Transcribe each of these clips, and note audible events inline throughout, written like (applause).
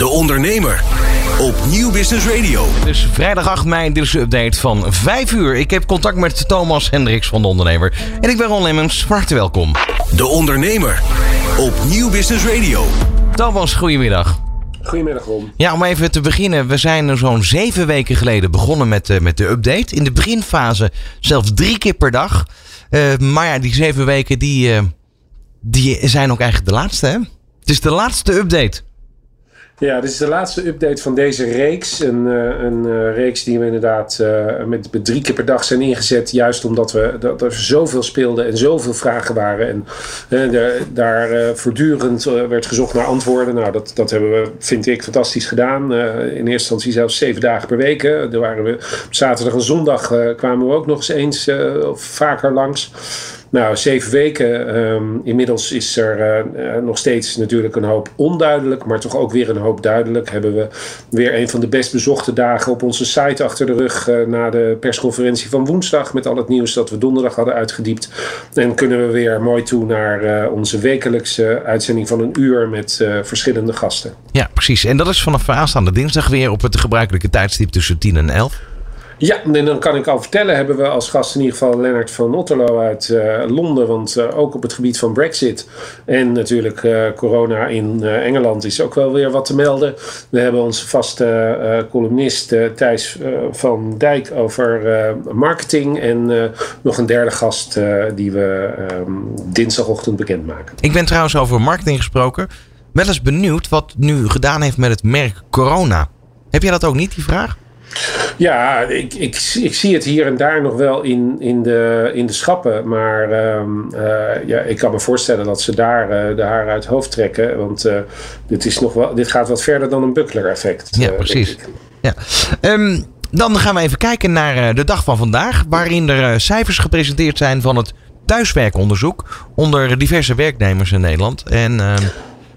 De Ondernemer op Nieuw Business Radio. Het is vrijdag 8 mei, dit is de update van 5 uur. Ik heb contact met Thomas Hendricks van De Ondernemer. En ik ben Ron Lemmens, van harte welkom. De Ondernemer op Nieuw Business Radio. Thomas, goedemiddag. Goedemiddag Ron. Ja, om even te beginnen. We zijn er zo'n zeven weken geleden begonnen met, eh, met de update. In de beginfase zelfs drie keer per dag. Eh, maar ja, die zeven weken die, eh, die zijn ook eigenlijk de laatste, hè? Het is de laatste update. Ja, dit is de laatste update van deze reeks. Een, eh, eh, reeks die we inderdaad eh, met, drie keer per dag zijn ingezet. Juist omdat we, dat er zoveel speelden en zoveel vragen waren. En daar voortdurend werd gezocht naar antwoorden. Nou, dat, dat hebben we, vind ik, fantastisch gedaan. in eerste instantie zelfs zeven dagen per week. Daar waren we, op zaterdag en zondag kwamen we ook nog eens eens of vaker langs. Nou, zeven weken. Ehm, inmiddels is er uh, nog steeds natuurlijk een hoop onduidelijk, maar toch ook weer een hoop duidelijk. Hebben we weer een van de best bezochte dagen op onze site achter de rug uh, na de persconferentie van woensdag met al het nieuws dat we donderdag hadden uitgediept. En kunnen we weer mooi toe naar onze wekelijkse uitzending van een uur met verschillende gasten. Ja, precies. En dat is vanaf aanstaande dinsdag weer op het gebruikelijke tijdstip tussen 10 en 11. Ja, en dan kan ik al vertellen, hebben we als gast in ieder geval Lennart van Otterlo uit uh, Londen. Want uh, ook op het gebied van Brexit en natuurlijk uh, corona in Engeland is ook wel weer wat te melden. We hebben onze vaste columnist Thijs van Dijk over marketing. En nog een derde gast die we um, dinsdagochtend bekendmaken. Ik ben trouwens over marketing gesproken. Wel eens benieuwd wat nu gedaan heeft met het merk corona. Heb jij dat ook niet, die vraag? Ja, ik, ik, ik zie het hier en daar nog wel in, in, de, in de schappen. Maar um, uh, ja, ik kan me voorstellen dat ze daar uh, de haren uit het hoofd trekken. Want uh, dit, is nog wel, dit gaat wat verder dan een buckler-effect. Ja, precies. Ja. Um, dan gaan we even kijken naar de dag van vandaag. Waarin er cijfers gepresenteerd zijn van het thuiswerkonderzoek. Onder diverse werknemers in Nederland. En uh,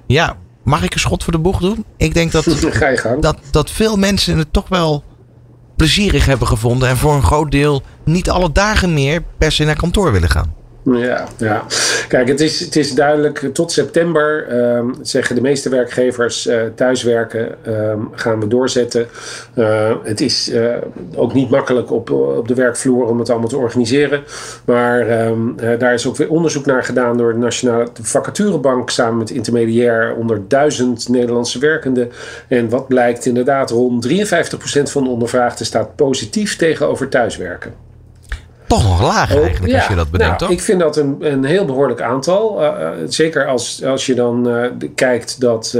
ja, mag ik een schot voor de boeg doen? Ik denk dat, (laughs) dat, dat veel mensen het toch wel plezierig hebben gevonden. En voor een groot deel niet alle dagen meer per se naar kantoor willen gaan. Ja, ja. Kijk, het is, het is duidelijk. Tot september um, zeggen de meeste werkgevers uh, thuiswerken um, gaan we doorzetten. Uh, het is uh, ook niet makkelijk op, op de werkvloer om het allemaal te organiseren. Maar um, daar is ook weer onderzoek naar gedaan door de Nationale Vacaturebank samen met intermediair onder duizend Nederlandse werkenden. En wat blijkt inderdaad, rond 53% van de ondervraagden staat positief tegenover thuiswerken toch nog laag eigenlijk, als je dat bedenkt, nou, Ik vind dat een, een heel behoorlijk aantal. Uh, zeker als, als je dan uh, kijkt dat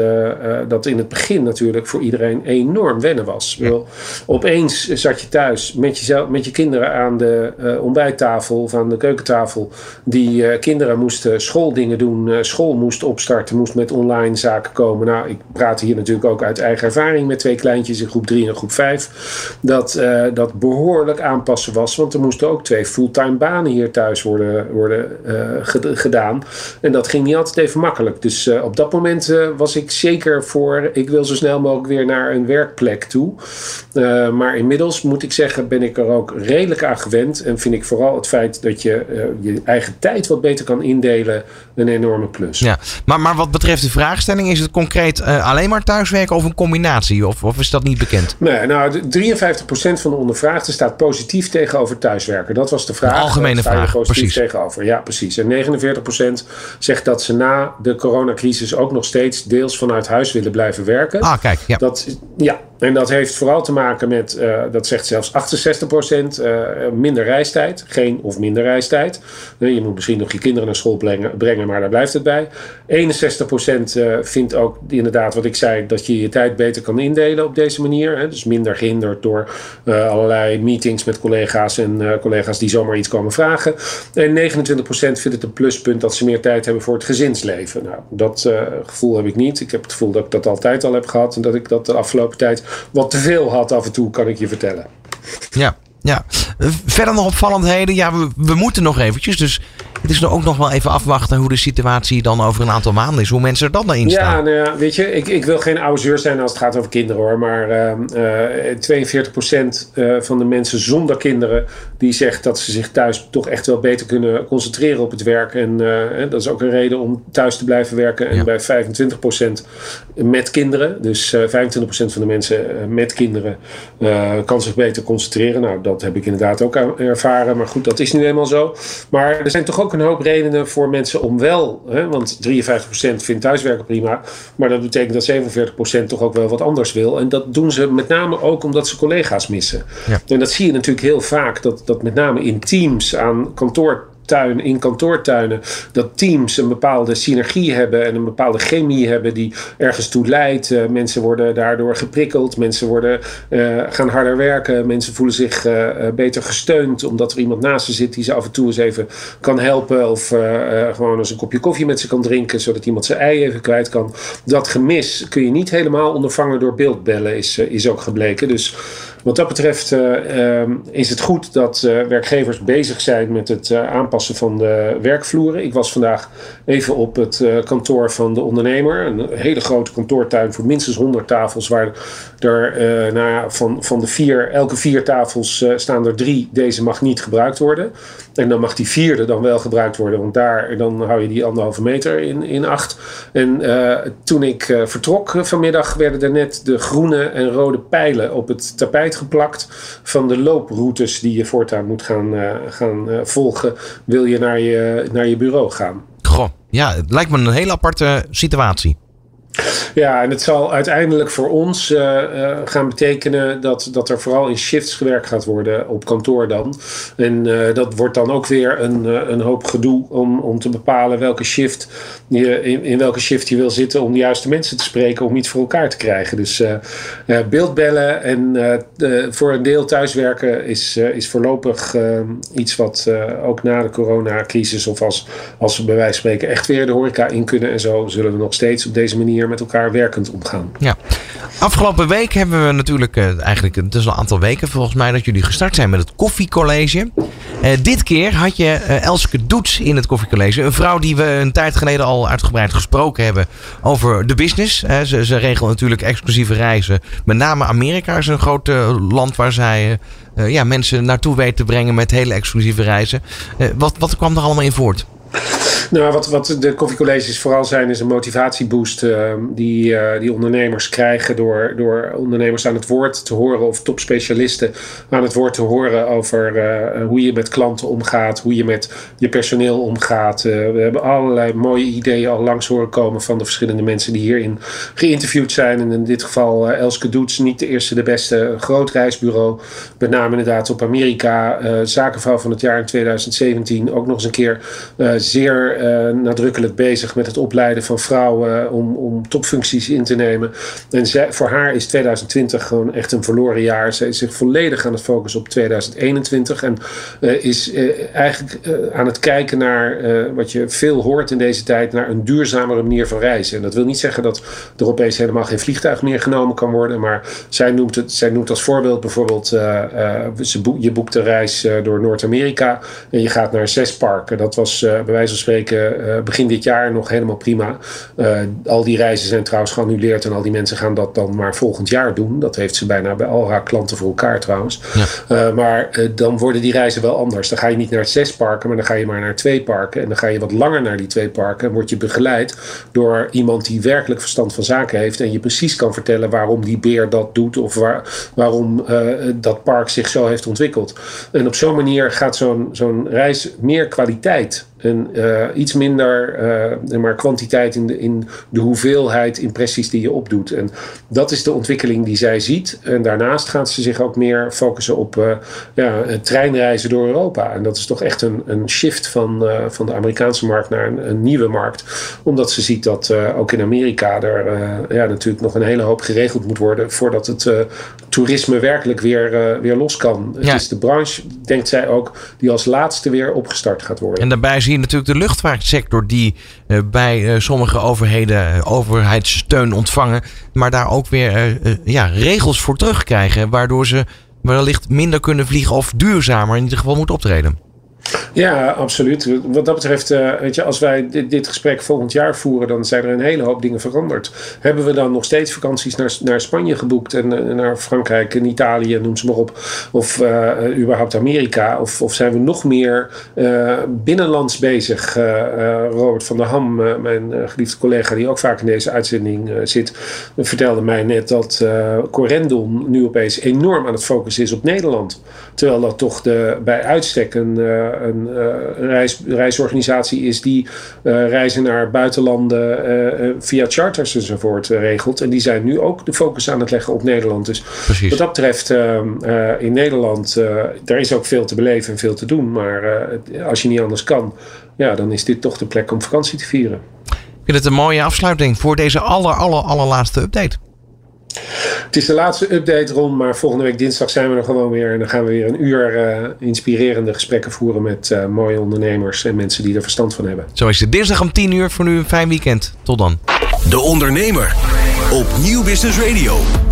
dat in het begin natuurlijk voor iedereen enorm wennen was. Ja. Wel, opeens zat je thuis met, jezelf, met je kinderen aan de ontbijttafel of aan de keukentafel. Die kinderen moesten schooldingen doen, school moest opstarten, moest met online zaken komen. Nou, ik praat hier natuurlijk ook uit eigen ervaring met twee kleintjes in groep 3 en groep 5. Dat dat behoorlijk aanpassen was, want er moesten ook twee fulltime banen hier thuis worden, worden uh, gedaan. En dat ging niet altijd even makkelijk. Dus uh, op dat moment uh, was ik zeker voor, ik wil zo snel mogelijk weer naar een werkplek toe. maar inmiddels moet ik zeggen, ben ik er ook redelijk aan gewend. En vind ik vooral het feit dat je je eigen tijd wat beter kan indelen een enorme plus. Ja, maar, maar wat betreft de vraagstelling, is het concreet alleen maar thuiswerken of een combinatie? Of, of is dat niet bekend? Nee, nou, 53% van de ondervraagden staat positief tegenover thuiswerken. Dat was de vraag. Een algemene vraag, precies. Tegenover. Ja, precies. En 49% zegt dat ze na de coronacrisis ook nog steeds deels vanuit huis willen blijven werken. Ah, kijk. Ja. Dat, ja, en dat heeft vooral te maken met, uh, dat zegt zelfs 68%, uh, minder reistijd. Geen of minder reistijd. Je moet misschien nog je kinderen naar school brengen, brengen maar daar blijft het bij. 61% vindt ook inderdaad wat ik zei, dat je je tijd beter kan indelen op deze manier. Dus minder gehinderd door allerlei meetings met collega's en collega's die zomaar iets komen vragen. En 29% vindt het een pluspunt dat ze meer tijd hebben voor het gezinsleven. Nou, dat gevoel heb ik niet. Ik heb het gevoel dat ik dat altijd al heb gehad en dat ik dat de afgelopen tijd wat te veel had af en toe, kan ik je vertellen. Ja, ja. Verder nog opvallendheden. Ja, we, we moeten nog eventjes. Dus het is ook nog wel even afwachten hoe de situatie dan over een aantal maanden is. Hoe mensen er dan naar instaan. Ja, nou ja, weet je, ik, ik wil geen oude zeur zijn als het gaat over kinderen hoor. Maar uh, 42% van de mensen zonder kinderen die zegt dat ze zich thuis toch echt wel beter kunnen concentreren op het werk. En dat is ook een reden om thuis te blijven werken. En bij 25% met kinderen, dus 25% van de mensen met kinderen kan zich beter concentreren. Nou, dat heb ik inderdaad ook ervaren. Maar goed, dat is nu eenmaal zo. Maar er zijn toch ook een hoop redenen voor mensen om wel, hè, want 53% vindt thuiswerken prima, maar dat betekent dat 47% toch ook wel wat anders wil. En dat doen ze met name ook omdat ze collega's missen. Ja. En dat zie je natuurlijk heel vaak, dat, dat met name in teams aan kantoor tuin, in kantoortuinen, dat teams een bepaalde synergie hebben en een bepaalde chemie hebben die ergens toe leidt. Uh, mensen worden daardoor geprikkeld, mensen worden, uh, gaan harder werken, mensen voelen zich uh, beter gesteund omdat er iemand naast ze zit die ze af en toe eens even kan helpen of gewoon eens een kopje koffie met ze kan drinken zodat iemand zijn ei even kwijt kan. Dat gemis kun je niet helemaal ondervangen door beeldbellen, is, is ook gebleken. Dus wat dat betreft uh, is het goed dat uh, werkgevers bezig zijn met het uh, aanpassen van de werkvloeren. Ik was vandaag even op het kantoor van de ondernemer. Een hele grote kantoortuin voor minstens 100 tafels. Waar er nou ja, van, van de vier, elke vier tafels staan er drie. Deze mag niet gebruikt worden. En dan mag die vierde dan wel gebruikt worden. Want daar dan hou je die anderhalve meter in, in acht. En toen ik vertrok vanmiddag werden er net de groene en rode pijlen op het tapijt geplakt van de looproutes die je voortaan moet gaan, uh, gaan uh, volgen. Wil je naar je, naar je bureau gaan. Goh, ja, het lijkt me een hele aparte situatie. Ja, en het zal uiteindelijk voor ons uh, uh, gaan betekenen dat, dat er vooral in shifts gewerkt gaat worden op kantoor dan. En uh, dat wordt dan ook weer een, een hoop gedoe om, om te bepalen welke shift je, in, in welke shift je wil zitten om de juiste mensen te spreken om iets voor elkaar te krijgen. Dus beeldbellen en voor een deel thuiswerken is, is voorlopig iets wat ook na de coronacrisis of als, als we bij wijze van spreken echt weer de horeca in kunnen en zo, zullen we nog steeds op deze manier met elkaar werkend omgaan. Ja. Afgelopen week hebben we natuurlijk, uh, eigenlijk, het is al een aantal weken volgens mij, dat jullie gestart zijn met het koffiecollege. Uh, dit keer had je uh, Elske Doets in het koffiecollege. Een vrouw die we een tijd geleden al uitgebreid gesproken hebben over de business. ze, ze regelt natuurlijk exclusieve reizen. Met name Amerika is een groot land waar zij ja, mensen naartoe weet te brengen met hele exclusieve reizen. wat, wat kwam er allemaal in voort? Nou, wat, wat de koffiecolleges vooral zijn, is een motivatieboost uh, die, uh, die ondernemers krijgen door, door ondernemers aan het woord te horen of topspecialisten aan het woord te horen over uh, hoe je met klanten omgaat, hoe je met je personeel omgaat. we hebben allerlei mooie ideeën al langs horen komen van de verschillende mensen die hierin geïnterviewd zijn. En in dit geval Elske Doets, niet de eerste, de beste, groot reisbureau. Met name inderdaad op Amerika, zakenvrouw van het jaar in 2017. Ook nog eens een keer zeer uh, nadrukkelijk bezig met het opleiden van vrouwen om, om topfuncties in te nemen. En voor haar is 2020 gewoon echt een verloren jaar. Ze is zich volledig aan het focussen op 2021 en uh, is uh, eigenlijk aan het kijken naar wat je veel hoort in deze tijd, naar een duurzamere manier van reizen. En dat wil niet zeggen dat er opeens helemaal geen vliegtuig meer genomen kan worden, maar zij noemt, het, zij noemt als voorbeeld bijvoorbeeld, je boekt een reis door Noord-Amerika en je gaat naar zes parken. Dat was bij wijze van spreken uh, begin dit jaar nog helemaal prima. Uh, al die reizen zijn trouwens geannuleerd en al die mensen gaan dat dan maar volgend jaar doen. Dat heeft ze bijna bij al haar klanten voor elkaar trouwens. Ja. Uh, maar dan worden die reizen wel anders. Dan ga je niet naar zes parken, maar dan ga je maar naar twee parken. En dan ga je wat langer naar die twee parken. En word je begeleid door iemand die werkelijk verstand van zaken heeft. En je precies kan vertellen waarom die beer dat doet. Of waar, waarom dat park zich zo heeft ontwikkeld. En op zo'n manier gaat zo'n zo'n reis meer kwaliteit en uh, iets minder uh, maar kwantiteit in de, in de hoeveelheid impressies die je opdoet. En dat is de ontwikkeling die zij ziet. En daarnaast gaat ze zich ook meer focussen op uh, ja, treinreizen door Europa. En dat is toch echt een, een shift van, van de Amerikaanse markt naar een, een nieuwe markt. Omdat ze ziet dat ook in Amerika er ja, natuurlijk nog een hele hoop geregeld moet worden voordat het toerisme werkelijk weer, weer los kan. Het is de branche, denkt zij ook, die als laatste weer opgestart gaat worden. En daarbij zie natuurlijk de luchtvaartsector die uh, bij uh, sommige overheden uh, overheidssteun ontvangen, maar daar ook weer ja, regels voor terugkrijgen, waardoor ze wellicht minder kunnen vliegen of duurzamer in ieder geval moeten optreden. Ja, absoluut. Wat dat betreft, uh, weet je, als wij dit, dit, gesprek volgend jaar voeren, dan zijn er een hele hoop dingen veranderd. Hebben we dan nog steeds vakanties naar, naar Spanje geboekt en naar Frankrijk en Italië, noem ze maar op, of uh, überhaupt Amerika? Of, of zijn we nog meer binnenlands bezig? Robert van der Ham, mijn geliefde collega, die ook vaak in deze uitzending zit, vertelde mij net dat Corendon nu opeens enorm aan het focussen is op Nederland. Terwijl dat toch de, bij uitstek een een uh, reis, reisorganisatie is die uh, reizen naar buitenlanden via charters enzovoort regelt. En die zijn nu ook de focus aan het leggen op Nederland. Dus Precies. wat dat betreft, in Nederland, daar is ook veel te beleven en veel te doen. Maar als je niet anders kan, ja, dan is dit toch de plek om vakantie te vieren. Ik vind het een mooie afsluiting voor deze aller, aller, allerlaatste update. Het is de laatste update rond, maar volgende week dinsdag zijn we er gewoon weer. En dan gaan we weer een uur uh, inspirerende gesprekken voeren met uh, mooie ondernemers en mensen die er verstand van hebben. Zo is het dinsdag om 10 uur. Voor nu een fijn weekend. Tot dan. De Ondernemer op Nieuw Business Radio.